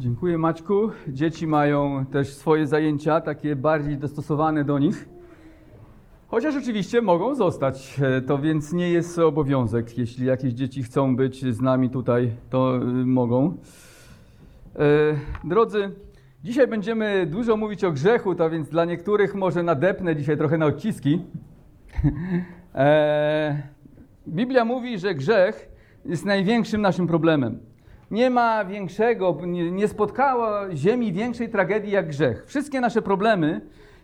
Dziękuję Maćku. Dzieci mają też swoje zajęcia, takie bardziej dostosowane do nich. Chociaż oczywiście mogą zostać, e, to więc nie jest obowiązek. Jeśli jakieś dzieci chcą być z nami tutaj, to y, mogą. E, drodzy, dzisiaj będziemy dużo mówić o grzechu, to więc dla niektórych może nadepnę dzisiaj trochę na odciski. E, Biblia mówi, że grzech jest największym naszym problemem. Nie ma większego, nie, spotkała ziemi większej tragedii jak grzech. Wszystkie nasze problemy,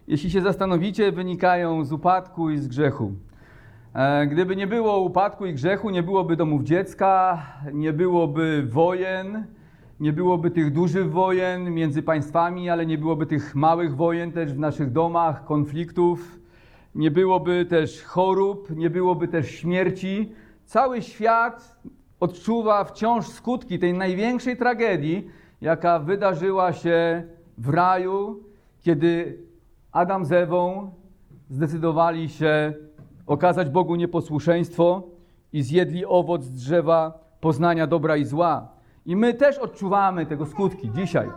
jeśli się zastanowicie, wynikają z upadku i z grzechu. E, Gdyby nie było upadku i grzechu, nie byłoby domów dziecka, nie byłoby wojen, nie byłoby tych dużych wojen między państwami, ale nie byłoby tych małych wojen też w naszych domach, konfliktów, nie byłoby też chorób, nie byłoby też śmierci. Cały świat odczuwa wciąż skutki tej największej tragedii, jaka wydarzyła się w raju, kiedy Adam z Ewą zdecydowali się okazać Bogu nieposłuszeństwo i zjedli owoc drzewa poznania dobra i zła. I my też odczuwamy tego skutki dzisiaj.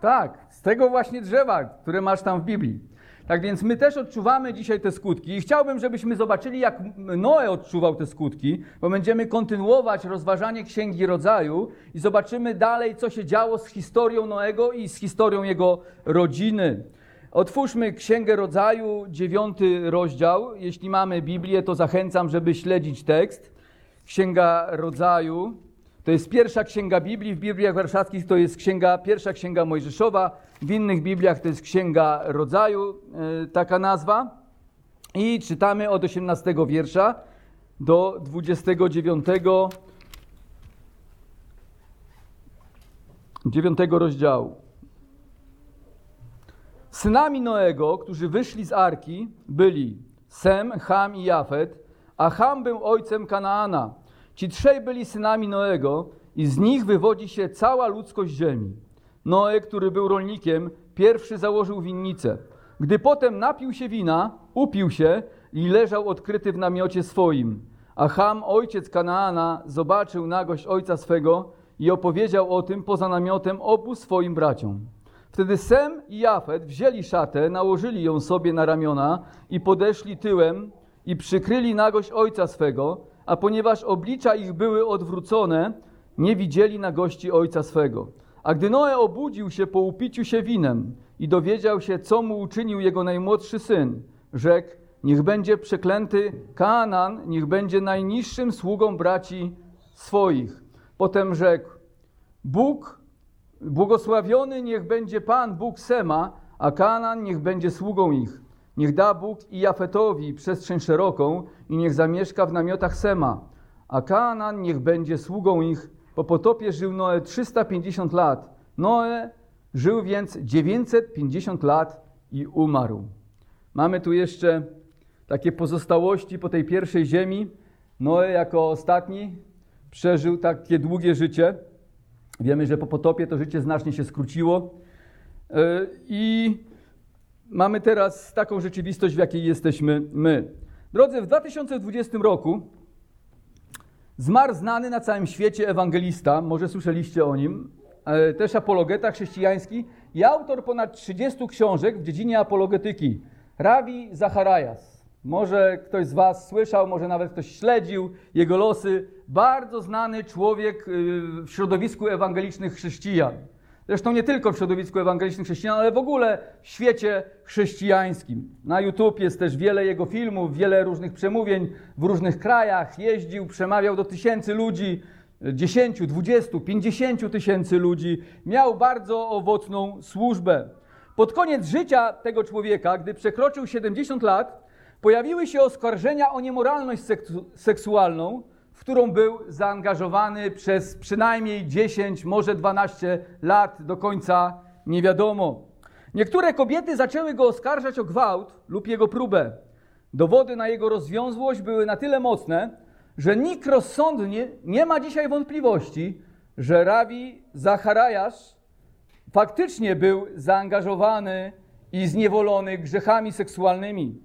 Tak, z tego właśnie drzewa, które masz tam w Biblii. Tak więc my też odczuwamy dzisiaj te skutki i chciałbym, żebyśmy zobaczyli, jak Noe odczuwał te skutki, bo będziemy kontynuować rozważanie Księgi Rodzaju i zobaczymy dalej, co się działo z historią Noego i z historią jego rodziny. Otwórzmy Księgę Rodzaju, dziewiąty rozdział. Jeśli mamy Biblię, to zachęcam, żeby śledzić tekst. Księga Rodzaju, to jest pierwsza księga Biblii, w Bibliach warszawskich to jest księga, pierwsza księga Mojżeszowa, w innych Bibliach to jest księga rodzaju, e, taka nazwa. I czytamy od 18 wiersza do 29 9 rozdziału. Synami Noego, którzy wyszli z Arki, byli Sem, Ham i Jafet, a Ham był ojcem Kanaana. Ci trzej byli synami Noego i z nich wywodzi się cała ludzkość ziemi. Noe, który był rolnikiem, pierwszy założył winnicę. Gdy potem napił się wina, upił się i leżał odkryty w namiocie swoim. A Ham, ojciec Kanaana, zobaczył nagość ojca swego i opowiedział o tym poza namiotem obu swoim braciom. Wtedy Sem i Jafet wzięli szatę, nałożyli ją sobie na ramiona i podeszli tyłem i przykryli nagość ojca swego, a ponieważ oblicza ich były odwrócone, nie widzieli nagości ojca swego. A gdy Noe obudził się po upiciu się winem i dowiedział się, co mu uczynił jego najmłodszy syn, rzekł, niech będzie przeklęty Kanaan, niech będzie najniższym sługą braci swoich. Potem rzekł, Bóg, błogosławiony niech będzie Pan, Bóg Sema, a Kanaan niech będzie sługą ich. Niech da Bóg i Jafetowi przestrzeń szeroką i niech zamieszka w namiotach Sema, a Kanaan niech będzie sługą ich. Po potopie żył Noe 350 lat. Noe żył więc 950 lat i umarł. Mamy tu jeszcze takie pozostałości po tej pierwszej ziemi. Noe jako ostatni przeżył takie długie życie. Wiemy, że po potopie to życie znacznie się skróciło. Yy, I mamy teraz taką rzeczywistość, w jakiej jesteśmy my. Drodzy, w 2020 roku zmarł znany na całym świecie ewangelista, może słyszeliście o nim, e, też apologeta chrześcijański i autor ponad 30 książek w dziedzinie apologetyki, Ravi Zacharias. Może ktoś z Was słyszał, może nawet ktoś śledził jego losy. Bardzo znany człowiek y, w środowisku ewangelicznych chrześcijan. Zresztą nie tylko w środowisku ewangelicznych chrześcijan, ale w ogóle w świecie chrześcijańskim. Na YouTube jest też wiele jego filmów, wiele różnych przemówień w różnych krajach. Jeździł, przemawiał do tysięcy ludzi, 10, 20, 50 tysięcy ludzi. Miał bardzo owocną służbę. Pod koniec życia tego człowieka, gdy przekroczył 70 lat, pojawiły się oskarżenia o niemoralność seksu seksualną, w którą był zaangażowany przez przynajmniej 10, może 12 lat, do końca nie wiadomo. Niektóre kobiety zaczęły go oskarżać o gwałt lub jego próbę. Dowody na jego rozwiązłość były na tyle mocne, że nikt rozsądnie nie ma dzisiaj wątpliwości, że Rabi Zacharajasz faktycznie był zaangażowany i zniewolony grzechami seksualnymi.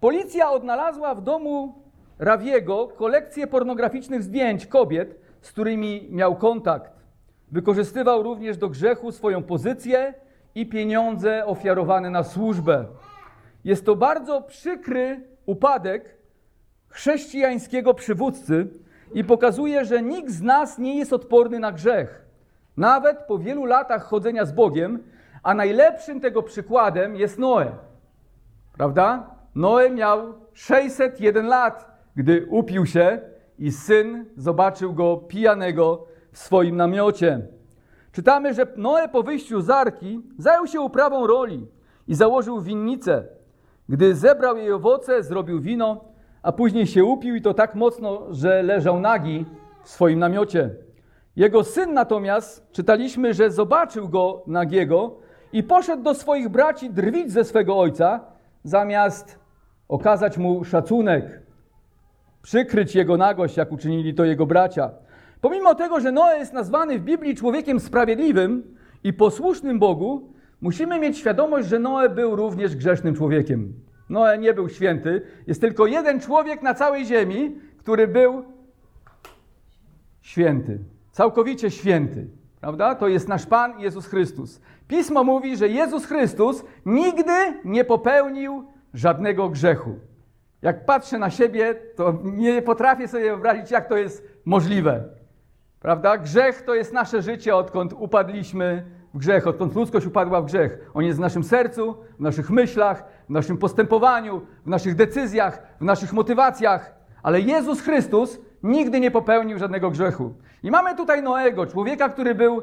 Policja odnalazła w domu Rawiego kolekcję pornograficznych zdjęć kobiet, z którymi miał kontakt. wykorzystywał również do grzechu swoją pozycję i pieniądze ofiarowane na służbę. Jest to bardzo przykry upadek chrześcijańskiego przywódcy i pokazuje, że nikt z nas nie jest odporny na grzech. Nawet po wielu latach chodzenia z Bogiem, a najlepszym tego przykładem jest Noe. Prawda? Noe miał 601 lat, gdy upił się i syn zobaczył go pijanego w swoim namiocie. Czytamy, że Noe po wyjściu z arki zajął się uprawą roli i założył winnicę. Gdy zebrał jej owoce, zrobił wino, a później się upił i to tak mocno, że leżał nagi w swoim namiocie. Jego syn natomiast, czytaliśmy, że zobaczył go nagiego i poszedł do swoich braci drwić ze swego ojca, zamiast okazać mu szacunek, przykryć jego nagość, jak uczynili to jego bracia. Pomimo tego, że Noe jest nazwany w Biblii człowiekiem sprawiedliwym i posłusznym Bogu, musimy mieć świadomość, że Noe był również grzesznym człowiekiem. Noe nie był święty. Jest tylko jeden człowiek na całej ziemi, który był święty. Całkowicie święty. Prawda? To jest nasz Pan Jezus Chrystus. Pismo mówi, że Jezus Chrystus nigdy nie popełnił żadnego grzechu. Jak patrzę na siebie, to nie potrafię sobie wyobrazić, jak to jest możliwe. Prawda? Grzech to jest nasze życie, odkąd upadliśmy w grzech, odkąd ludzkość upadła w grzech. On jest w naszym sercu, w naszych myślach, w naszym postępowaniu, w naszych decyzjach, w naszych motywacjach. Ale Jezus Chrystus nigdy nie popełnił żadnego grzechu. I mamy tutaj Noego, człowieka, który był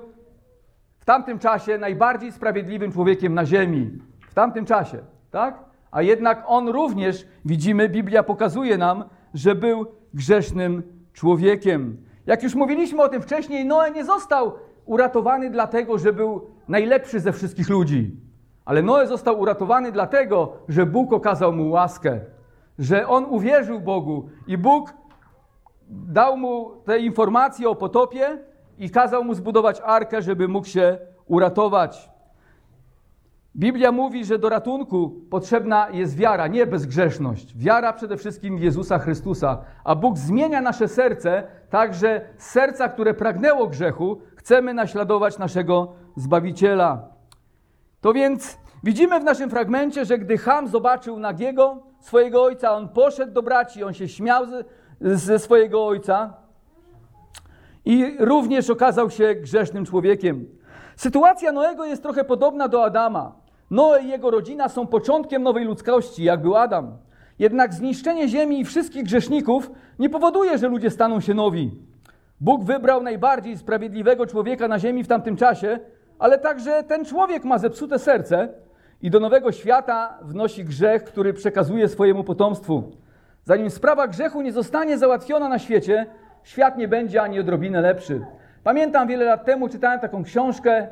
w tamtym czasie najbardziej sprawiedliwym człowiekiem na ziemi. W tamtym czasie, tak? A jednak on również, widzimy, Biblia pokazuje nam, że był grzesznym człowiekiem. Jak już mówiliśmy o tym wcześniej, Noe nie został uratowany dlatego, że był najlepszy ze wszystkich ludzi. Ale Noe został uratowany dlatego, że Bóg okazał mu łaskę, że on uwierzył Bogu i Bóg dał mu te informacje o potopie i kazał mu zbudować arkę, żeby mógł się uratować. Biblia mówi, że do ratunku potrzebna jest wiara, nie bezgrzeszność. Wiara przede wszystkim Jezusa Chrystusa. A Bóg zmienia nasze serce tak, że z serca, które pragnęło grzechu, chcemy naśladować naszego Zbawiciela. To więc widzimy w naszym fragmencie, że gdy Ham zobaczył nagiego swojego ojca, on poszedł do braci, on się śmiał ze, ze swojego ojca i również okazał się grzesznym człowiekiem. Sytuacja Noego jest trochę podobna do Adama. Noe i jego rodzina są początkiem nowej ludzkości, jak był Adam. Jednak zniszczenie ziemi i wszystkich grzeszników nie powoduje, że ludzie staną się nowi. Bóg wybrał najbardziej sprawiedliwego człowieka na ziemi w tamtym czasie, ale także ten człowiek ma zepsute serce i do nowego świata wnosi grzech, który przekazuje swojemu potomstwu. Zanim sprawa grzechu nie zostanie załatwiona na świecie, świat nie będzie ani odrobinę lepszy. Pamiętam wiele lat temu czytałem taką książkę e,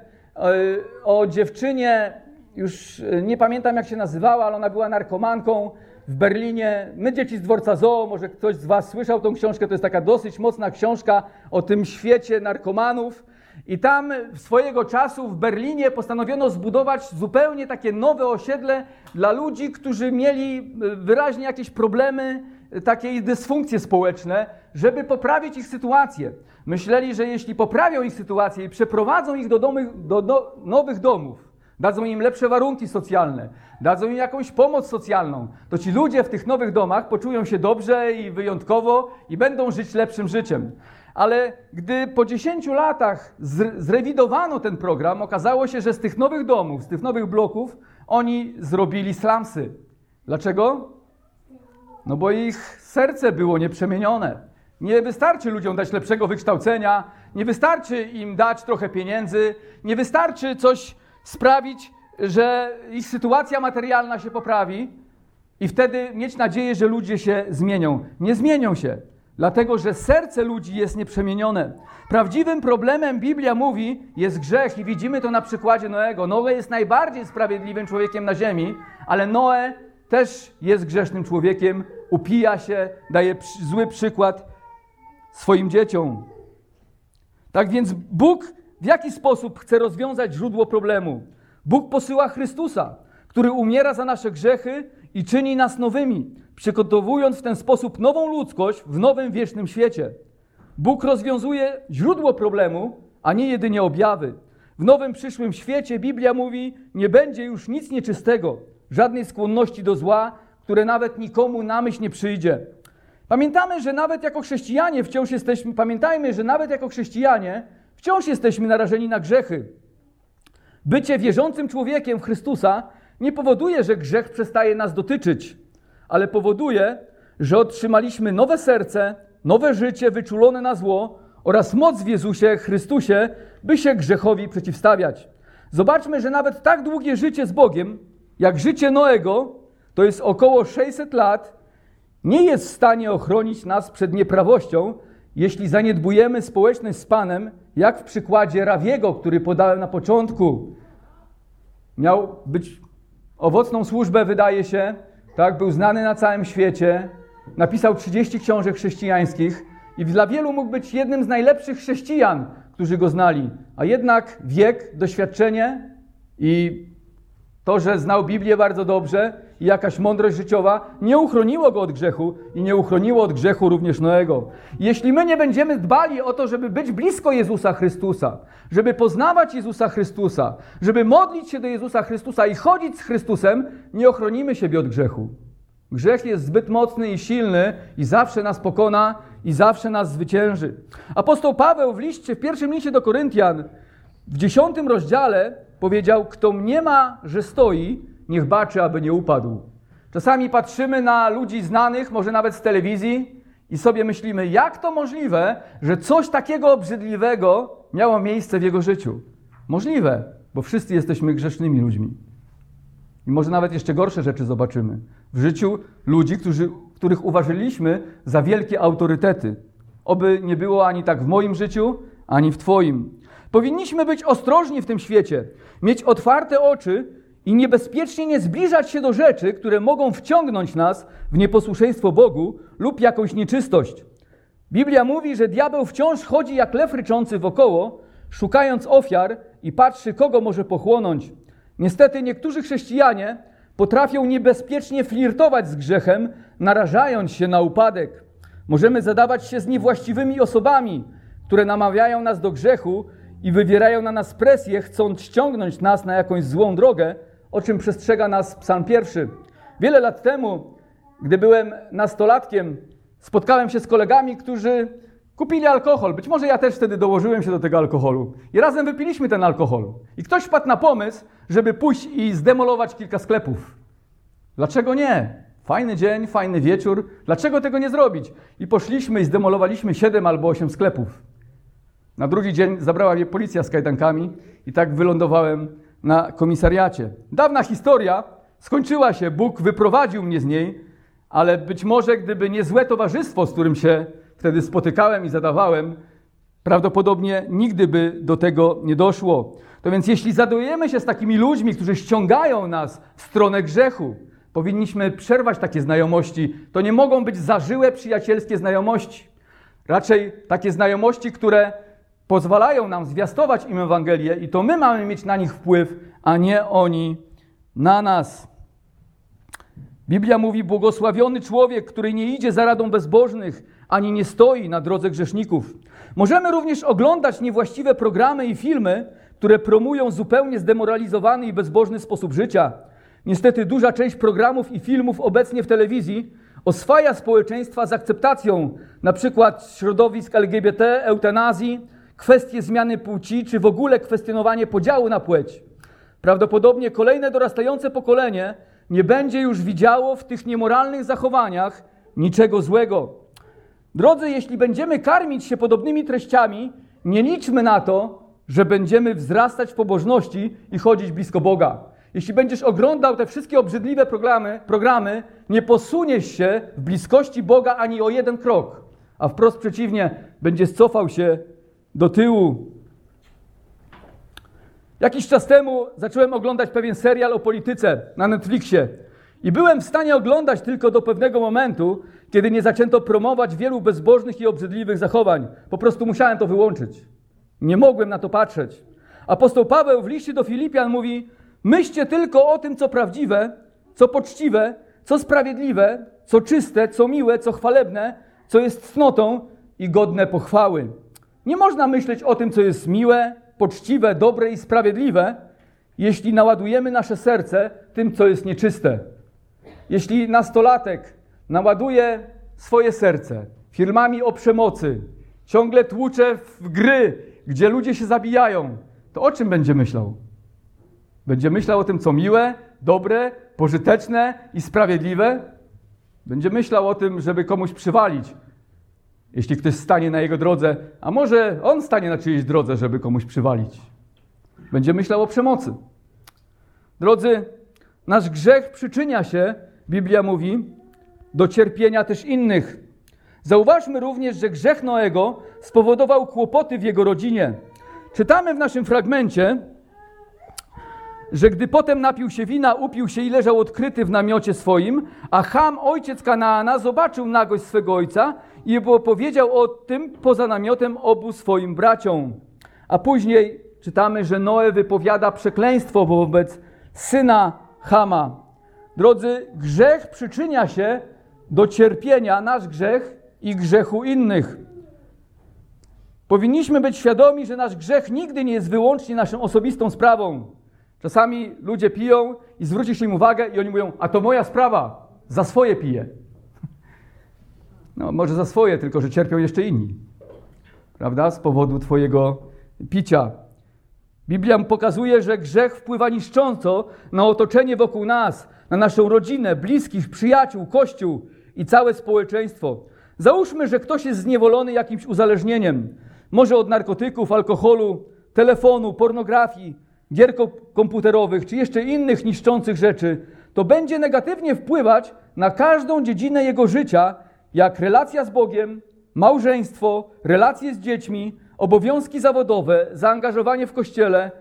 o dziewczynie, już e, nie pamiętam jak się nazywała, ale ona była narkomanką w Berlinie. My dzieci z dworca Zoo, może ktoś z Was słyszał tą książkę, to jest taka dosyć mocna książka o tym świecie narkomanów. I tam swojego czasu w Berlinie postanowiono zbudować zupełnie takie nowe osiedle dla ludzi, którzy mieli e, wyraźnie jakieś problemy, takie dysfunkcje społeczne, żeby poprawić ich sytuację. Myśleli, że jeśli poprawią ich sytuację i przeprowadzą ich do, domy, do, do nowych domów, dadzą im lepsze warunki socjalne, dadzą im jakąś pomoc socjalną, to ci ludzie w tych nowych domach poczują się dobrze i wyjątkowo i będą żyć lepszym życiem. Ale gdy po 10 latach zrewidowano ten program, okazało się, że z tych nowych domów, z tych nowych bloków, oni zrobili slumsy. Dlaczego? No bo ich serce było nieprzemienione. Nie wystarczy ludziom dać lepszego wykształcenia, nie wystarczy im dać trochę pieniędzy, nie wystarczy coś sprawić, że ich sytuacja materialna się poprawi i wtedy mieć nadzieję, że ludzie się zmienią. Nie zmienią się, dlatego że serce ludzi jest nieprzemienione. Prawdziwym problemem, Biblia mówi, jest grzech i widzimy to na przykładzie Noego. Noe jest najbardziej sprawiedliwym człowiekiem na ziemi, ale Noe też jest grzesznym człowiekiem, upija się, daje zły przykład swoim dzieciom. Tak więc Bóg w jaki sposób chce rozwiązać źródło problemu? Bóg posyła Chrystusa, który umiera za nasze grzechy i czyni nas nowymi, przygotowując w ten sposób nową ludzkość w nowym wiecznym świecie. Bóg rozwiązuje źródło problemu, a nie jedynie objawy. W nowym przyszłym świecie Biblia mówi, nie będzie już nic nieczystego, żadnej skłonności do zła, które nawet nikomu na myśl nie przyjdzie. Pamiętamy, że nawet jako chrześcijanie wciąż jesteśmy, pamiętajmy, że nawet jako chrześcijanie wciąż jesteśmy narażeni na grzechy. Bycie wierzącym człowiekiem w Chrystusa nie powoduje, że grzech przestaje nas dotyczyć, ale powoduje, że otrzymaliśmy nowe serce, nowe życie wyczulone na zło oraz moc w Jezusie Chrystusie, by się grzechowi przeciwstawiać. Zobaczmy, że nawet tak długie życie z Bogiem, jak życie Noego, to jest około 600 lat, nie jest w stanie ochronić nas przed nieprawością, jeśli zaniedbujemy społeczność z Panem, jak w przykładzie Rawiego, który podałem na początku. Miał być owocną służbę, wydaje się, tak, był znany na całym świecie, napisał 30 książek chrześcijańskich i dla wielu mógł być jednym z najlepszych chrześcijan, którzy go znali. A jednak wiek, doświadczenie i to, że znał Biblię bardzo dobrze i jakaś mądrość życiowa nie uchroniło go od grzechu i nie uchroniło od grzechu również Noego. Jeśli my nie będziemy dbali o to, żeby być blisko Jezusa Chrystusa, żeby poznawać Jezusa Chrystusa, żeby modlić się do Jezusa Chrystusa i chodzić z Chrystusem, nie ochronimy siebie od grzechu. Grzech jest zbyt mocny i silny i zawsze nas pokona i zawsze nas zwycięży. Apostoł Paweł w liście, w pierwszym liście do Koryntian, w dziesiątym rozdziale powiedział: Kto mniema, że stoi, niech baczy, aby nie upadł. Czasami patrzymy na ludzi znanych, może nawet z telewizji, i sobie myślimy, jak to możliwe, że coś takiego obrzydliwego miało miejsce w jego życiu. Możliwe, bo wszyscy jesteśmy grzesznymi ludźmi. I może nawet jeszcze gorsze rzeczy zobaczymy w życiu ludzi, którzy, których uważaliśmy za wielkie autorytety. Oby nie było ani tak w moim życiu, ani w Twoim. Powinniśmy być ostrożni w tym świecie, mieć otwarte oczy i niebezpiecznie nie zbliżać się do rzeczy, które mogą wciągnąć nas w nieposłuszeństwo Bogu lub jakąś nieczystość. Biblia mówi, że diabeł wciąż chodzi jak lew ryczący wokoło, szukając ofiar i patrzy, kogo może pochłonąć. Niestety niektórzy chrześcijanie potrafią niebezpiecznie flirtować z grzechem, narażając się na upadek. Możemy zadawać się z niewłaściwymi osobami, które namawiają nas do grzechu i wywierają na nas presję, chcąc ściągnąć nas na jakąś złą drogę, o czym przestrzega nas Psalm pierwszy. Wiele lat temu, gdy byłem nastolatkiem, spotkałem się z kolegami, którzy kupili alkohol. Być może ja też wtedy dołożyłem się do tego alkoholu. I razem wypiliśmy ten alkohol. I ktoś wpadł na pomysł, żeby pójść i zdemolować kilka sklepów. Dlaczego nie? Fajny dzień, fajny wieczór. Dlaczego tego nie zrobić? I poszliśmy i zdemolowaliśmy siedem albo osiem sklepów. Na drugi dzień zabrała mnie policja z kajdankami i tak wylądowałem na komisariacie. Dawna historia skończyła się, Bóg wyprowadził mnie z niej, ale być może gdyby nie złe towarzystwo, z którym się wtedy spotykałem i zadawałem, prawdopodobnie nigdy by do tego nie doszło. To więc jeśli zadajemy się z takimi ludźmi, którzy ściągają nas w stronę grzechu, powinniśmy przerwać takie znajomości. To nie mogą być zażyłe, przyjacielskie znajomości. Raczej takie znajomości, które pozwalają nam zwiastować im Ewangelię i to my mamy mieć na nich wpływ, a nie oni na nas. Biblia mówi: Błogosławiony człowiek, który nie idzie za radą bezbożnych, ani nie stoi na drodze grzeszników. Możemy również oglądać niewłaściwe programy i filmy, które promują zupełnie zdemoralizowany i bezbożny sposób życia. Niestety duża część programów i filmów obecnie w telewizji oswaja społeczeństwa z akceptacją przykład środowisk LGBT, eutanazji, kwestie zmiany płci, czy w ogóle kwestionowanie podziału na płeć. Prawdopodobnie kolejne dorastające pokolenie nie będzie już widziało w tych niemoralnych zachowaniach niczego złego. Drodzy, jeśli będziemy karmić się podobnymi treściami, nie liczmy na to, że będziemy wzrastać w pobożności i chodzić blisko Boga. Jeśli będziesz oglądał te wszystkie obrzydliwe programy, programy, nie posuniesz się w bliskości Boga ani o jeden krok, a wprost przeciwnie, będziesz cofał się do tyłu. Jakiś czas temu zacząłem oglądać pewien serial o polityce na Netflixie. I byłem w stanie oglądać tylko do pewnego momentu, kiedy nie zaczęto promować wielu bezbożnych i obrzydliwych zachowań. Po prostu musiałem to wyłączyć. Nie mogłem na to patrzeć. Apostoł Paweł w liście do Filipian mówi: Myślcie tylko o tym, co prawdziwe, co poczciwe, co sprawiedliwe, co czyste, co miłe, co chwalebne, co jest cnotą i godne pochwały. Nie można myśleć o tym, co jest miłe, poczciwe, dobre i sprawiedliwe, jeśli naładujemy nasze serce tym, co jest nieczyste. Jeśli nastolatek naładuje swoje serce filmami o przemocy, ciągle tłucze w gry, gdzie ludzie się zabijają, to o czym będzie myślał? Będzie myślał o tym, co miłe, dobre, pożyteczne i sprawiedliwe? Będzie myślał o tym, żeby komuś przywalić, jeśli ktoś stanie na jego drodze, a może on stanie na czyjejś drodze, żeby komuś przywalić. Będzie myślał o przemocy. Drodzy, nasz grzech przyczynia się, Biblia mówi, do cierpienia też innych. Zauważmy również, że grzech Noego spowodował kłopoty w jego rodzinie. Czytamy w naszym fragmencie, że gdy potem napił się wina, upił się i leżał odkryty w namiocie swoim, a Ham, ojciec Kanaana, zobaczył nagość swego ojca i powiedział o tym poza namiotem obu swoim braciom. A później czytamy, że Noe wypowiada przekleństwo wobec syna Hama. Drodzy, grzech przyczynia się do cierpienia, nasz grzech i grzechu innych. Powinniśmy być świadomi, że nasz grzech nigdy nie jest wyłącznie naszą osobistą sprawą. Czasami ludzie piją i zwrócisz im uwagę i oni mówią, a to moja sprawa, za swoje piję. No może za swoje, tylko że cierpią jeszcze inni. Prawda? Z powodu twojego picia. Biblia pokazuje, że grzech wpływa niszcząco na otoczenie wokół nas, na naszą rodzinę, bliskich, przyjaciół, kościół i całe społeczeństwo. Załóżmy, że ktoś jest zniewolony jakimś uzależnieniem, może od narkotyków, alkoholu, telefonu, pornografii, gier komputerowych czy jeszcze innych niszczących rzeczy, to będzie negatywnie wpływać na każdą dziedzinę jego życia, jak relacja z Bogiem, małżeństwo, relacje z dziećmi, obowiązki zawodowe, zaangażowanie w kościele,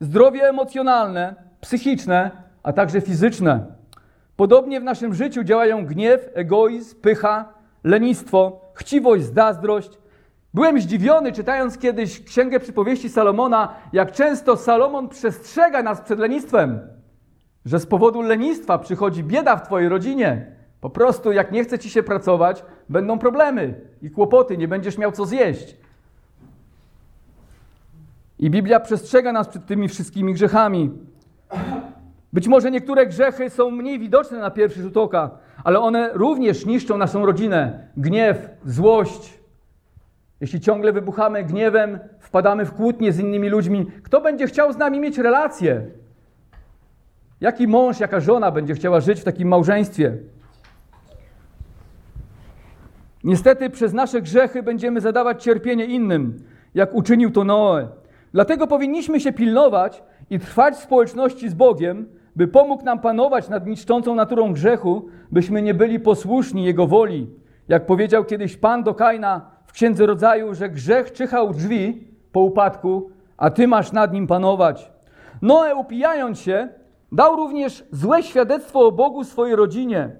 zdrowie emocjonalne, psychiczne, a także fizyczne. Podobnie w naszym życiu działają gniew, egoizm, pycha, lenistwo, chciwość, zazdrość, Byłem zdziwiony, czytając kiedyś Księgę Przypowieści Salomona, jak często Salomon przestrzega nas przed lenistwem, że z powodu lenistwa przychodzi bieda w Twojej rodzinie. Po prostu, jak nie chce Ci się pracować, będą problemy i kłopoty, nie będziesz miał co zjeść. I Biblia przestrzega nas przed tymi wszystkimi grzechami. Być może niektóre grzechy są mniej widoczne na pierwszy rzut oka, ale one również niszczą naszą rodzinę. Gniew, złość, jeśli ciągle wybuchamy gniewem, wpadamy w kłótnie z innymi ludźmi, kto będzie chciał z nami mieć relacje? Jaki mąż, jaka żona będzie chciała żyć w takim małżeństwie? Niestety przez nasze grzechy będziemy zadawać cierpienie innym, jak uczynił to Noe. Dlatego powinniśmy się pilnować i trwać w społeczności z Bogiem, by pomógł nam panować nad niszczącą naturą grzechu, byśmy nie byli posłuszni Jego woli. Jak powiedział kiedyś Pan do Kaina, Księdze Rodzaju, że grzech czyhał drzwi po upadku, a ty masz nad nim panować. Noe, upijając się, dał również złe świadectwo o Bogu swojej rodzinie.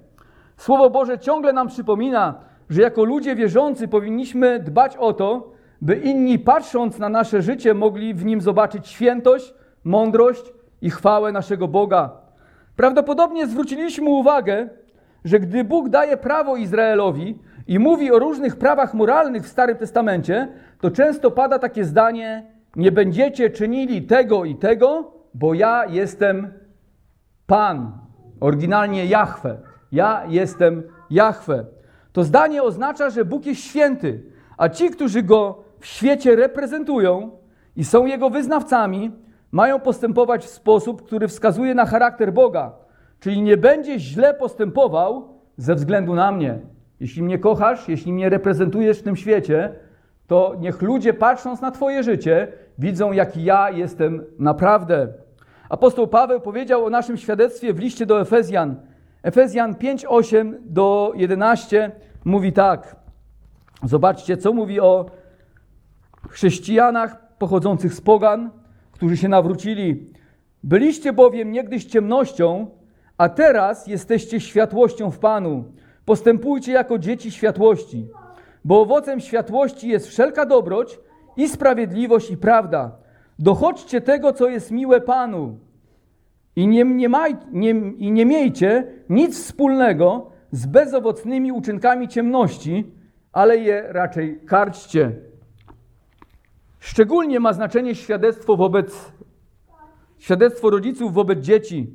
Słowo Boże ciągle nam przypomina, że jako ludzie wierzący powinniśmy dbać o to, by inni patrząc na nasze życie mogli w nim zobaczyć świętość, mądrość i chwałę naszego Boga. Prawdopodobnie zwróciliśmy uwagę, że gdy Bóg daje prawo Izraelowi, i mówi o różnych prawach moralnych w Starym Testamencie, to często pada takie zdanie: Nie będziecie czynili tego i tego, bo ja jestem Pan. Oryginalnie Jahwe. Ja jestem Jahwe. To zdanie oznacza, że Bóg jest święty, a ci, którzy go w świecie reprezentują i są jego wyznawcami, mają postępować w sposób, który wskazuje na charakter Boga. Czyli nie będzie źle postępował ze względu na mnie. Jeśli mnie kochasz, jeśli mnie reprezentujesz w tym świecie, to niech ludzie patrząc na Twoje życie, widzą, jaki ja jestem naprawdę. Apostoł Paweł powiedział o naszym świadectwie w liście do Efezjan. Efezjan 5, 8 do 11 mówi tak. Zobaczcie, co mówi o chrześcijanach pochodzących z pogan, którzy się nawrócili. Byliście bowiem niegdyś ciemnością, a teraz jesteście światłością w Panu. Postępujcie jako dzieci światłości, bo owocem światłości jest wszelka dobroć i sprawiedliwość i prawda. Dochodźcie tego, co jest miłe Panu i nie, nie, maj, nie, i nie miejcie nic wspólnego z bezowocnymi uczynkami ciemności, ale je raczej karćcie. Szczególnie ma znaczenie świadectwo wobec świadectwo rodziców wobec dzieci.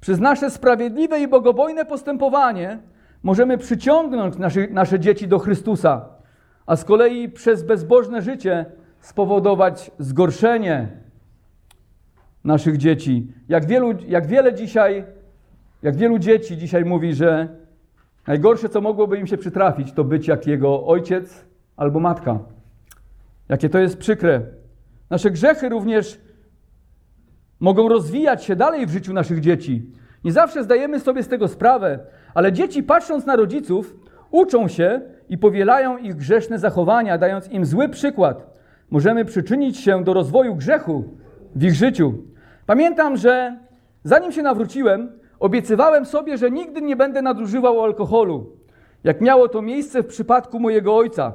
Przez nasze sprawiedliwe i bogobojne postępowanie możemy przyciągnąć nasze, nasze dzieci do Chrystusa, a z kolei przez bezbożne życie spowodować zgorszenie naszych dzieci. Jak, wielu, jak wiele dzisiaj, jak wielu dzieci dzisiaj mówi, że najgorsze, co mogłoby im się przytrafić, to być jak jego ojciec albo matka. Jakie to jest przykre. Nasze grzechy również mogą rozwijać się dalej w życiu naszych dzieci. Nie zawsze zdajemy sobie z tego sprawę, ale dzieci patrząc na rodziców, uczą się i powielają ich grzeszne zachowania, dając im zły przykład. Możemy przyczynić się do rozwoju grzechu w ich życiu. Pamiętam, że zanim się nawróciłem, obiecywałem sobie, że nigdy nie będę nadużywał alkoholu, jak miało to miejsce w przypadku mojego ojca.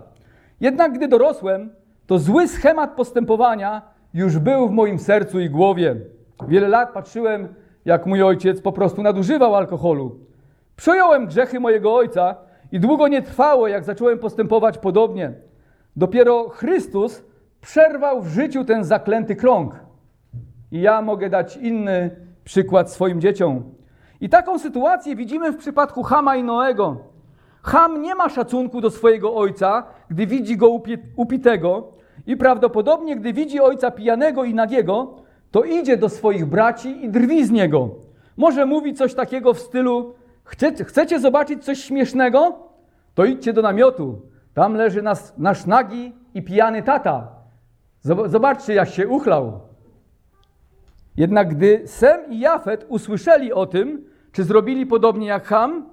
Jednak gdy dorosłem, to zły schemat postępowania już był w moim sercu i głowie. Wiele lat patrzyłem, jak mój ojciec po prostu nadużywał alkoholu. Przejąłem grzechy mojego ojca i długo nie trwało, jak zacząłem postępować podobnie. Dopiero Chrystus przerwał w życiu ten zaklęty krąg. I ja mogę dać inny przykład swoim dzieciom. I taką sytuację widzimy w przypadku Hama i Noego. Ham nie ma szacunku do swojego ojca, gdy widzi go upitego i prawdopodobnie, gdy widzi ojca pijanego i nagiego, to idzie do swoich braci i drwi z niego. Może mówi coś takiego w stylu: Chcecie, chcecie zobaczyć coś śmiesznego? To idźcie do namiotu. Tam leży nas, nasz nagi i pijany tata. Zobaczcie, jak się uchlał. Jednak gdy Sem i Jafet usłyszeli o tym, czy zrobili podobnie jak Ham,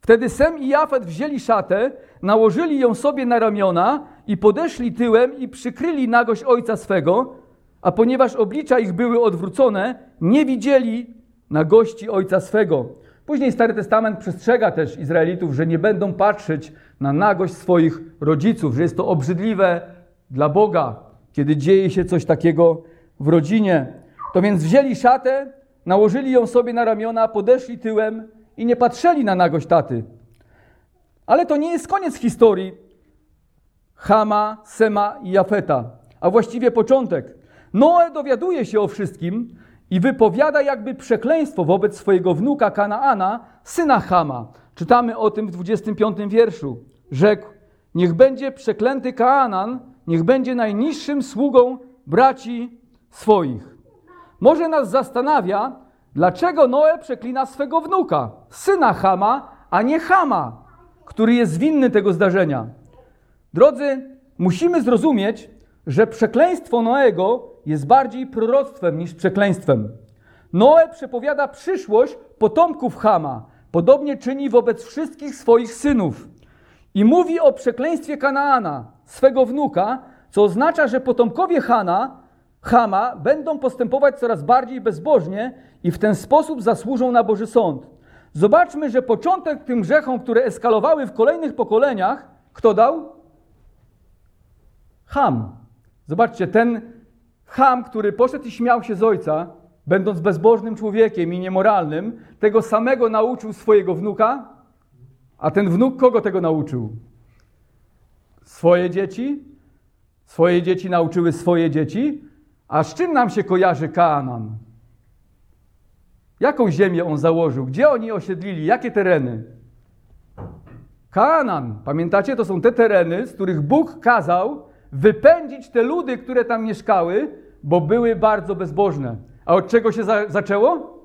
wtedy Sem i Jafet wzięli szatę, nałożyli ją sobie na ramiona i podeszli tyłem i przykryli nagość ojca swego, a ponieważ oblicza ich były odwrócone, nie widzieli na gości ojca swego. Później Stary Testament przestrzega też Izraelitów, że nie będą patrzeć na nagość swoich rodziców, że jest to obrzydliwe dla Boga, kiedy dzieje się coś takiego w rodzinie. To więc wzięli szatę, nałożyli ją sobie na ramiona, podeszli tyłem i nie patrzyli na nagość taty. Ale to nie jest koniec historii Hama, Sema i Jafeta, a właściwie początek. Noe dowiaduje się o wszystkim i wypowiada jakby przekleństwo wobec swojego wnuka Kanaana, syna Hama. Czytamy o tym w 25 wierszu. Rzekł: Niech będzie przeklęty Kanaan, niech będzie najniższym sługą braci swoich. Może nas zastanawia, dlaczego Noe przeklina swego wnuka, syna Hama, a nie Hama, który jest winny tego zdarzenia. Drodzy, musimy zrozumieć, że przekleństwo Noego jest bardziej proroctwem niż przekleństwem. Noe przepowiada przyszłość potomków Hama. Podobnie czyni wobec wszystkich swoich synów. I mówi o przekleństwie Kanaana, swego wnuka, co oznacza, że potomkowie Hana, Hama będą postępować coraz bardziej bezbożnie i w ten sposób zasłużą na Boży Sąd. Zobaczmy, że początek tym grzechom, które eskalowały w kolejnych pokoleniach, kto dał? Ham. Zobaczcie, ten Ham, który poszedł i śmiał się z ojca, będąc bezbożnym człowiekiem i niemoralnym, tego samego nauczył swojego wnuka, a ten wnuk kogo tego nauczył? Swoje dzieci? Swoje dzieci nauczyły swoje dzieci? A z czym nam się kojarzy Kanaan? Jaką ziemię on założył? Gdzie oni osiedlili? Jakie tereny? Kanaan, pamiętacie, to są te tereny, z których Bóg kazał wypędzić te ludy, które tam mieszkały, bo były bardzo bezbożne. A od czego się za zaczęło?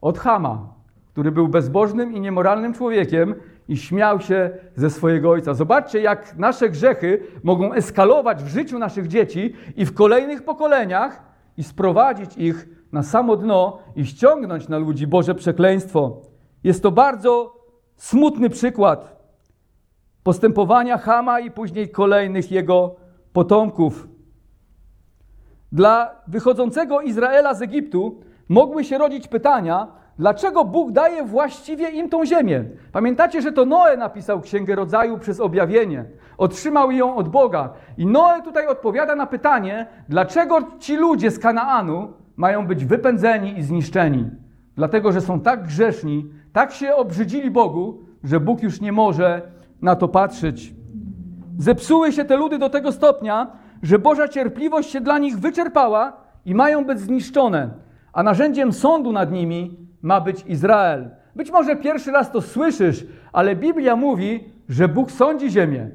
Od Hama, który był bezbożnym i niemoralnym człowiekiem i śmiał się ze swojego ojca. Zobaczcie, jak nasze grzechy mogą eskalować w życiu naszych dzieci i w kolejnych pokoleniach i sprowadzić ich na samo dno i ściągnąć na ludzi Boże przekleństwo. Jest to bardzo smutny przykład postępowania Hama i później kolejnych jego potomków. Dla wychodzącego Izraela z Egiptu mogły się rodzić pytania, dlaczego Bóg daje właściwie im tą ziemię. Pamiętacie, że to Noe napisał Księgę Rodzaju przez objawienie. Otrzymał ją od Boga. I Noe tutaj odpowiada na pytanie, dlaczego ci ludzie z Kanaanu mają być wypędzeni i zniszczeni. Dlatego, że są tak grzeszni, tak się obrzydzili Bogu, że Bóg już nie może na to patrzeć. Zepsuły się te ludy do tego stopnia, że Boża cierpliwość się dla nich wyczerpała i mają być zniszczone, a narzędziem sądu nad nimi ma być Izrael. Być może pierwszy raz to słyszysz, ale Biblia mówi, że Bóg sądzi ziemię.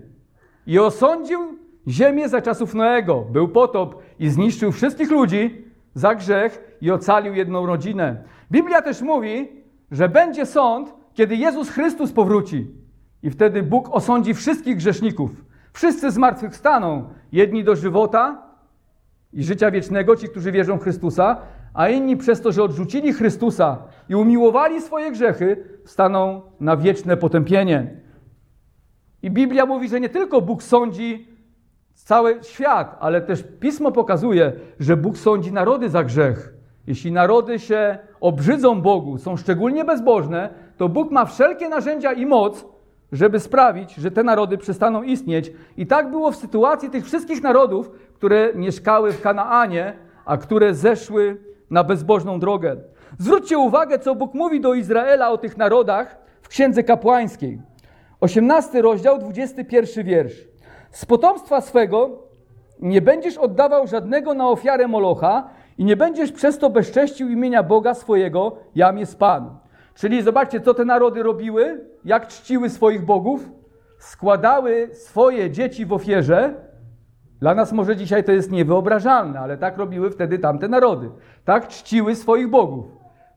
I osądził ziemię za czasów Noego. Był potop i zniszczył wszystkich ludzi za grzech i ocalił jedną rodzinę. Biblia też mówi, że będzie sąd, kiedy Jezus Chrystus powróci. I wtedy Bóg osądzi wszystkich grzeszników. Wszyscy zmartwychwstaną, jedni do żywota i życia wiecznego, ci, którzy wierzą w Chrystusa, a inni przez to, że odrzucili Chrystusa i umiłowali swoje grzechy, staną na wieczne potępienie. I Biblia mówi, że nie tylko Bóg sądzi cały świat, ale też Pismo pokazuje, że Bóg sądzi narody za grzech. Jeśli narody się obrzydzą Bogu, są szczególnie bezbożne, to Bóg ma wszelkie narzędzia i moc, żeby sprawić, że te narody przestaną istnieć. I tak było w sytuacji tych wszystkich narodów, które mieszkały w Kanaanie, a które zeszły na bezbożną drogę. Zwróćcie uwagę, co Bóg mówi do Izraela o tych narodach w Księdze Kapłańskiej. 18 rozdział, 21 wiersz. Z potomstwa swego nie będziesz oddawał żadnego na ofiarę Molocha i nie będziesz przez to bezcześcił imienia Boga swojego, jam jest Pan. Czyli zobaczcie, co te narody robiły, jak czciły swoich bogów. Składały swoje dzieci w ofierze. Dla nas może dzisiaj to jest niewyobrażalne, ale tak robiły wtedy tamte narody. Tak czciły swoich bogów.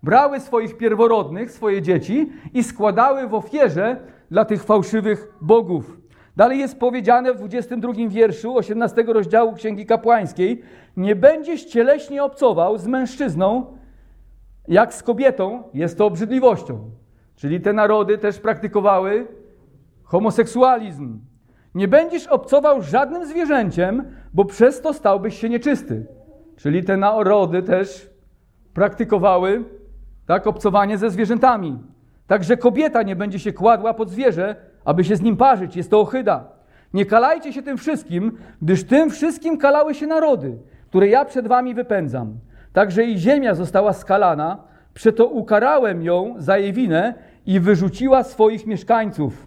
Brały swoich pierworodnych, swoje dzieci i składały w ofierze dla tych fałszywych bogów. Dalej jest powiedziane w 22 wierszu 18 rozdziału Księgi Kapłańskiej: Nie będziesz cieleśnie obcował z mężczyzną, jak z kobietą, jest to obrzydliwością. Czyli te narody też praktykowały homoseksualizm. Nie będziesz obcował żadnym zwierzęciem, bo przez to stałbyś się nieczysty. Czyli te narody też praktykowały tak obcowanie ze zwierzętami. Także kobieta nie będzie się kładła pod zwierzę, aby się z nim parzyć. Jest to ochyda. Nie kalajcie się tym wszystkim, gdyż tym wszystkim kalały się narody, które ja przed wami wypędzam. Także i ziemia została skalana, przeto ukarałem ją za jej winę i wyrzuciła swoich mieszkańców.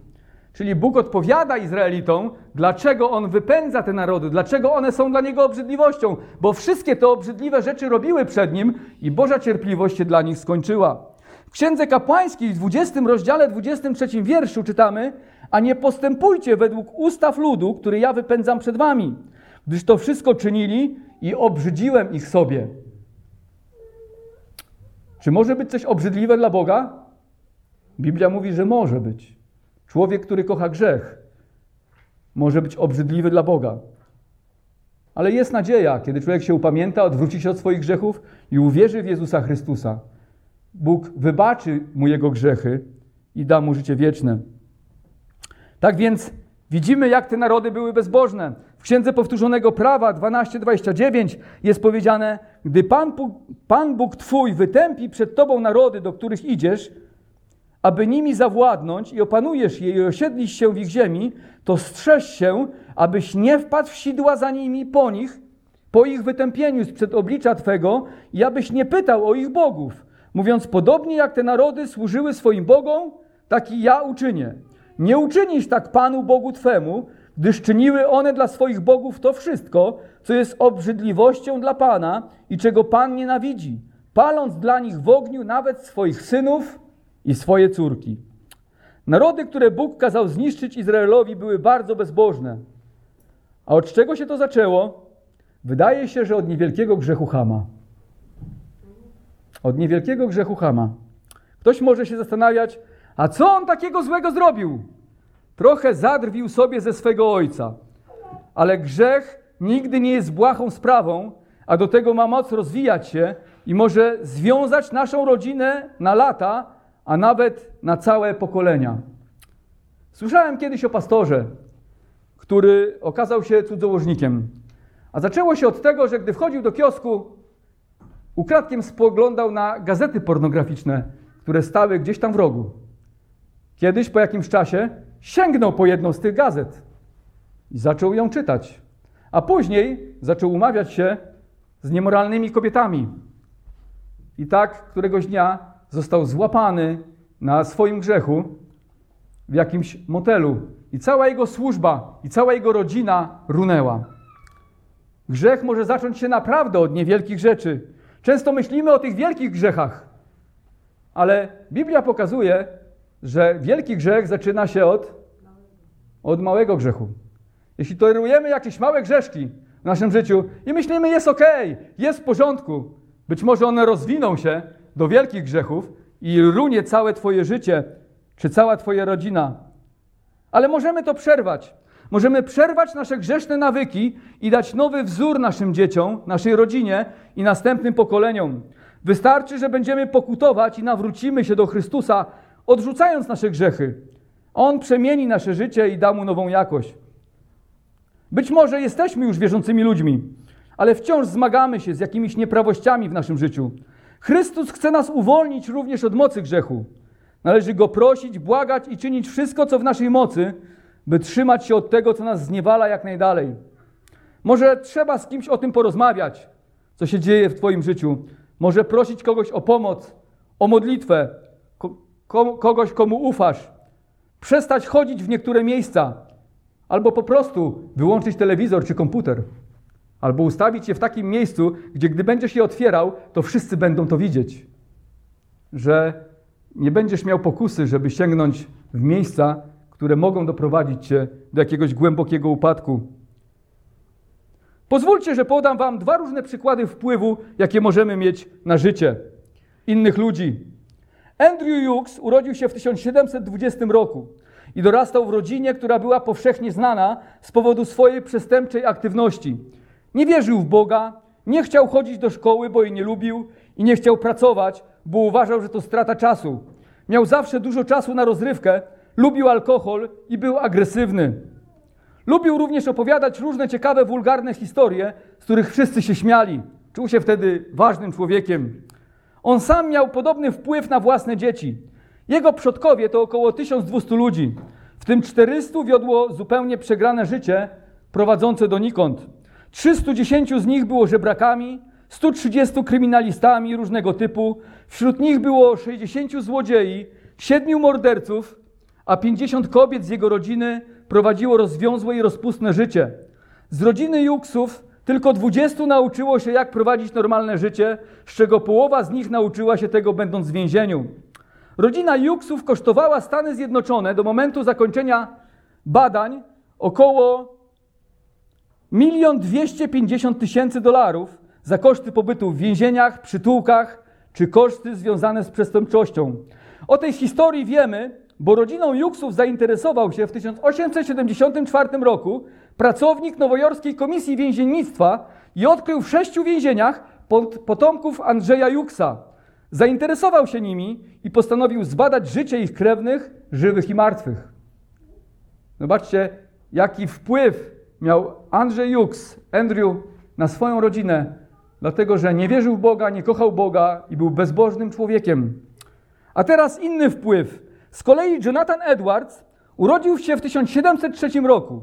Czyli Bóg odpowiada Izraelitom, dlaczego On wypędza te narody, dlaczego one są dla Niego obrzydliwością, bo wszystkie te obrzydliwe rzeczy robiły przed Nim i Boża cierpliwość się dla nich skończyła. W Księdze Kapłańskiej w 20 rozdziale, 23 wierszu czytamy, a nie postępujcie według ustaw ludu, który ja wypędzam przed wami, gdyż to wszystko czynili i obrzydziłem ich sobie. Czy może być coś obrzydliwe dla Boga? Biblia mówi, że może być. Człowiek, który kocha grzech, może być obrzydliwy dla Boga. Ale jest nadzieja, kiedy człowiek się upamięta, odwróci się od swoich grzechów i uwierzy w Jezusa Chrystusa. Bóg wybaczy mu jego grzechy i da mu życie wieczne. Tak więc widzimy, jak te narody były bezbożne. W Księdze Powtórzonego Prawa 12:29 jest powiedziane: Gdy Pan Pan Bóg Twój wytępi przed Tobą narody, do których idziesz, aby nimi zawładnąć i opanujesz je i osiedlisz się w ich ziemi, to strzeż się, abyś nie wpadł w sidła za nimi po nich, po ich wytępieniu sprzed oblicza Twego i abyś nie pytał o ich bogów, mówiąc podobnie jak te narody służyły swoim bogom, tak i ja uczynię. Nie uczynisz tak Panu Bogu Twemu, gdyż czyniły one dla swoich bogów to wszystko, co jest obrzydliwością dla Pana i czego Pan nienawidzi, paląc dla nich w ogniu nawet swoich synów i swoje córki. Narody, które Bóg kazał zniszczyć Izraelowi, były bardzo bezbożne. A od czego się to zaczęło? Wydaje się, że od niewielkiego grzechu Hama. Od niewielkiego grzechu Hama. Ktoś może się zastanawiać, a co on takiego złego zrobił? Trochę zadrwił sobie ze swego ojca. Ale grzech nigdy nie jest błahą sprawą, a do tego ma moc rozwijać się i może związać naszą rodzinę na lata, a nawet na całe pokolenia. Słyszałem kiedyś o pastorze, który okazał się cudzołożnikiem. A zaczęło się od tego, że gdy wchodził do kiosku, ukradkiem spoglądał na gazety pornograficzne, które stały gdzieś tam w rogu. Kiedyś, po jakimś czasie, sięgnął po jedną z tych gazet i zaczął ją czytać. A później zaczął umawiać się z niemoralnymi kobietami. I tak któregoś dnia został złapany na swoim grzechu w jakimś motelu i cała jego służba, i cała jego rodzina runęła. Grzech może zacząć się naprawdę od niewielkich rzeczy. Często myślimy o tych wielkich grzechach, ale Biblia pokazuje, że wielki grzech zaczyna się od, od małego grzechu. Jeśli tolerujemy jakieś małe grzeszki w naszym życiu i myślimy, jest ok, jest w porządku, być może one rozwiną się do wielkich grzechów i runie całe Twoje życie, czy cała Twoja rodzina. Ale możemy to przerwać. Możemy przerwać nasze grzeszne nawyki i dać nowy wzór naszym dzieciom, naszej rodzinie i następnym pokoleniom. Wystarczy, że będziemy pokutować i nawrócimy się do Chrystusa, odrzucając nasze grzechy. On przemieni nasze życie i da mu nową jakość. Być może jesteśmy już wierzącymi ludźmi, ale wciąż zmagamy się z jakimiś nieprawościami w naszym życiu. Chrystus chce nas uwolnić również od mocy grzechu. Należy go prosić, błagać i czynić wszystko, co w naszej mocy, by trzymać się od tego, co nas zniewala jak najdalej. Może trzeba z kimś o tym porozmawiać, co się dzieje w Twoim życiu. Może prosić kogoś o pomoc, o modlitwę, kogoś, komu ufasz. Przestać chodzić w niektóre miejsca, albo po prostu wyłączyć telewizor czy komputer. Albo ustawić je w takim miejscu, gdzie gdy będziesz je otwierał, to wszyscy będą to widzieć. Że nie będziesz miał pokusy, żeby sięgnąć w miejsca, które mogą doprowadzić cię do jakiegoś głębokiego upadku. Pozwólcie, że podam wam dwa różne przykłady wpływu, jakie możemy mieć na życie innych ludzi. Andrew Hughes urodził się w 1720 roku i dorastał w rodzinie, która była powszechnie znana z powodu swojej przestępczej aktywności. Nie wierzył w Boga, nie chciał chodzić do szkoły, bo jej nie lubił i nie chciał pracować, bo uważał, że to strata czasu. Miał zawsze dużo czasu na rozrywkę, lubił alkohol i był agresywny. Lubił również opowiadać różne ciekawe, wulgarne historie, z których wszyscy się śmiali. Czuł się wtedy ważnym człowiekiem. On sam miał podobny wpływ na własne dzieci. Jego przodkowie to około 1200 ludzi, w tym 400 wiodło zupełnie przegrane życie, prowadzące donikąd. 310 z nich było żebrakami, 130 kryminalistami różnego typu, wśród nich było 60 złodziei, 7 morderców, a 50 kobiet z jego rodziny prowadziło rozwiązłe i rozpustne życie. Z rodziny Juksów tylko 20 nauczyło się, jak prowadzić normalne życie, z czego połowa z nich nauczyła się tego, będąc w więzieniu. Rodzina Juksów kosztowała Stany Zjednoczone do momentu zakończenia badań około 1 250 tysięcy dolarów za koszty pobytu w więzieniach, przytułkach czy koszty związane z przestępczością. O tej historii wiemy, bo rodziną Juksów zainteresował się w 1874 roku pracownik nowojorskiej Komisji Więziennictwa i odkrył w sześciu więzieniach potomków Andrzeja Juksa. Zainteresował się nimi i postanowił zbadać życie ich krewnych, żywych i martwych. Zobaczcie, jaki wpływ miał Andrzej Juks, Andrew, na swoją rodzinę, dlatego że nie wierzył w Boga, nie kochał Boga i był bezbożnym człowiekiem. A teraz inny wpływ. Z kolei Jonathan Edwards urodził się w 1703 roku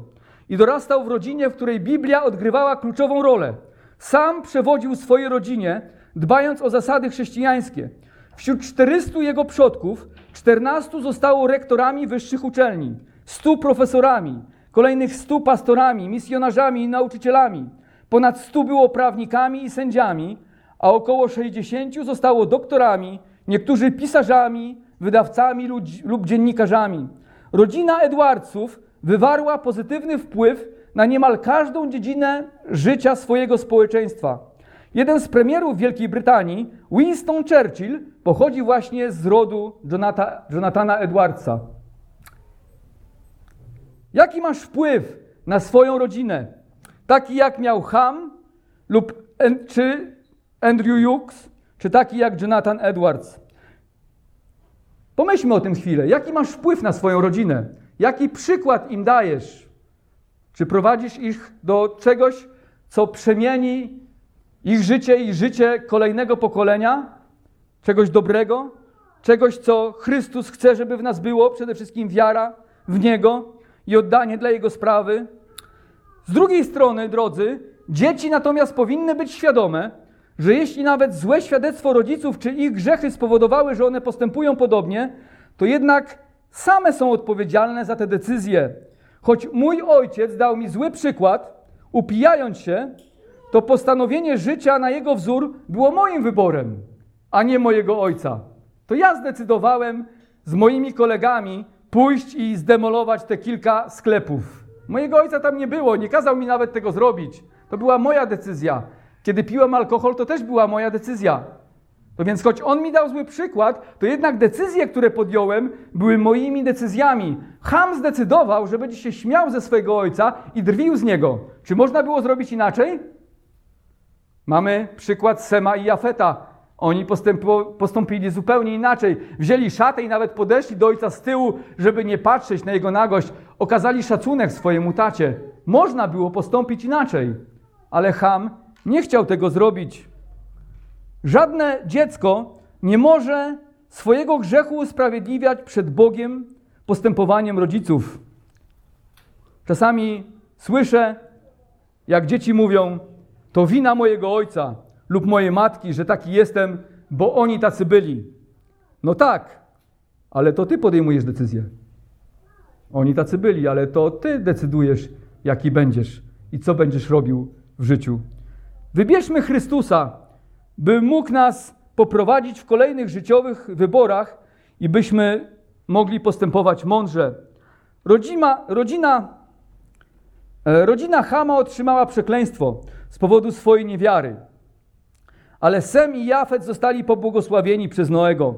i dorastał w rodzinie, w której Biblia odgrywała kluczową rolę. Sam przewodził swojej rodzinie, dbając o zasady chrześcijańskie. Wśród 400 jego przodków 14 zostało rektorami wyższych uczelni, 100 profesorami, kolejnych 100 pastorami, misjonarzami i nauczycielami. Ponad 100 było prawnikami i sędziami, a około 60 zostało doktorami, niektórzy pisarzami, wydawcami lub dziennikarzami. Rodzina Edwardsów wywarła pozytywny wpływ na niemal każdą dziedzinę życia swojego społeczeństwa. Jeden z premierów Wielkiej Brytanii, Winston Churchill, pochodzi właśnie z rodu Jonata, Jonathana Edwardsa. Jaki masz wpływ na swoją rodzinę? Taki jak miał Ham lub czy Andrew Hughes, czy taki jak Jonathan Edwards? Pomyślmy o tym chwilę. Jaki masz wpływ na swoją rodzinę? Jaki przykład im dajesz? Czy prowadzisz ich do czegoś, co przemieni ich życie i życie kolejnego pokolenia? Czegoś dobrego? Czegoś, co Chrystus chce, żeby w nas było? Przede wszystkim wiara w Niego i oddanie dla Jego sprawy. Z drugiej strony, drodzy, dzieci natomiast powinny być świadome, że jeśli nawet złe świadectwo rodziców czy ich grzechy spowodowały, że one postępują podobnie, to jednak same są odpowiedzialne za te decyzje. Choć mój ojciec dał mi zły przykład, upijając się, to postanowienie życia na jego wzór było moim wyborem, a nie mojego ojca. To ja zdecydowałem z moimi kolegami pójść i zdemolować te kilka sklepów. Mojego ojca tam nie było, nie kazał mi nawet tego zrobić. To była moja decyzja. Kiedy piłem alkohol, to też była moja decyzja. No więc choć on mi dał zły przykład, to jednak decyzje, które podjąłem, były moimi decyzjami. Ham zdecydował, że będzie się śmiał ze swojego ojca i drwił z niego. Czy można było zrobić inaczej? Mamy przykład Sema i Jafeta. Oni postąpili zupełnie inaczej. Wzięli szatę i nawet podeszli do ojca z tyłu, żeby nie patrzeć na jego nagość. Okazali szacunek swojemu tacie. Można było postąpić inaczej, ale Ham nie chciał tego zrobić. Żadne dziecko nie może swojego grzechu usprawiedliwiać przed Bogiem postępowaniem rodziców. Czasami słyszę, jak dzieci mówią: To wina mojego ojca lub mojej matki, że taki jestem, bo oni tacy byli. No tak, ale to ty podejmujesz decyzję. Oni tacy byli, ale to ty decydujesz, jaki będziesz i co będziesz robił w życiu. Wybierzmy Chrystusa by mógł nas poprowadzić w kolejnych życiowych wyborach i byśmy mogli postępować mądrze. Rodzima, rodzina, e, rodzina Hama otrzymała przekleństwo z powodu swojej niewiary. Ale Sem i Jafet zostali pobłogosławieni przez Noego.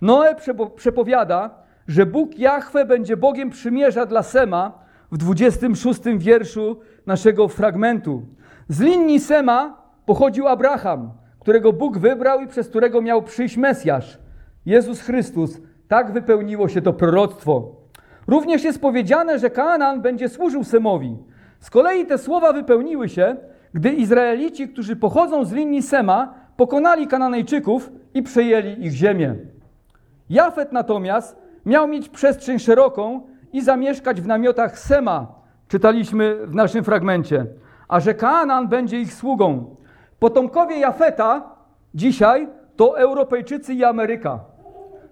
Noe przepowiada, że Bóg Jahwe będzie Bogiem przymierza dla Sema w 26 wierszu naszego fragmentu. Z linii Sema pochodził Abraham, którego Bóg wybrał i przez którego miał przyjść Mesjasz, Jezus Chrystus. Tak wypełniło się to proroctwo. Również jest powiedziane, że Kanaan będzie służył Semowi. Z kolei te słowa wypełniły się, gdy Izraelici, którzy pochodzą z linii Sema, pokonali Kananejczyków i przejęli ich ziemię. Jafet natomiast miał mieć przestrzeń szeroką i zamieszkać w namiotach Sema, czytaliśmy w naszym fragmencie, a że Kanaan będzie ich sługą. Potomkowie Jafeta dzisiaj to Europejczycy i Ameryka.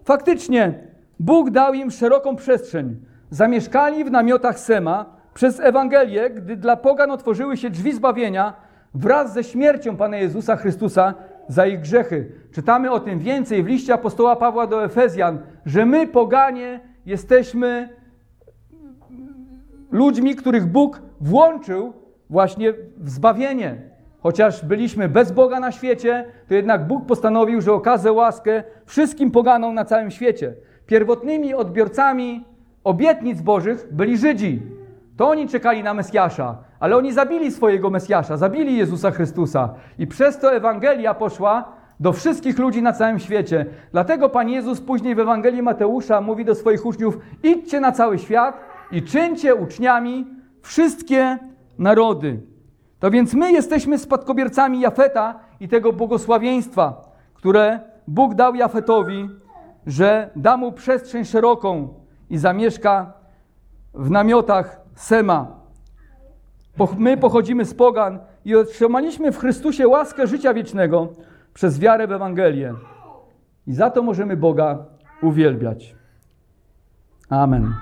Faktycznie Bóg dał im szeroką przestrzeń. Zamieszkali w namiotach Sema przez Ewangelię, gdy dla pogan otworzyły się drzwi zbawienia wraz ze śmiercią Pana Jezusa Chrystusa za ich grzechy. Czytamy o tym więcej w liście apostoła Pawła do Efezjan, że my, poganie, jesteśmy ludźmi, których Bóg włączył właśnie w zbawienie. Chociaż byliśmy bez Boga na świecie, to jednak Bóg postanowił, że okazę łaskę wszystkim poganom na całym świecie. Pierwotnymi odbiorcami obietnic Bożych byli Żydzi. To oni czekali na Mesjasza, ale oni zabili swojego Mesjasza, zabili Jezusa Chrystusa. I przez to Ewangelia poszła do wszystkich ludzi na całym świecie. Dlatego Pan Jezus później w Ewangelii Mateusza mówi do swoich uczniów: idźcie na cały świat i czyńcie uczniami wszystkie narody. To więc my jesteśmy spadkobiercami Jafeta i tego błogosławieństwa, które Bóg dał Jafetowi, że da mu przestrzeń szeroką i zamieszka w namiotach Sema. My pochodzimy z Pogan i otrzymaliśmy w Chrystusie łaskę życia wiecznego przez wiarę w Ewangelię. I za to możemy Boga uwielbiać. Amen.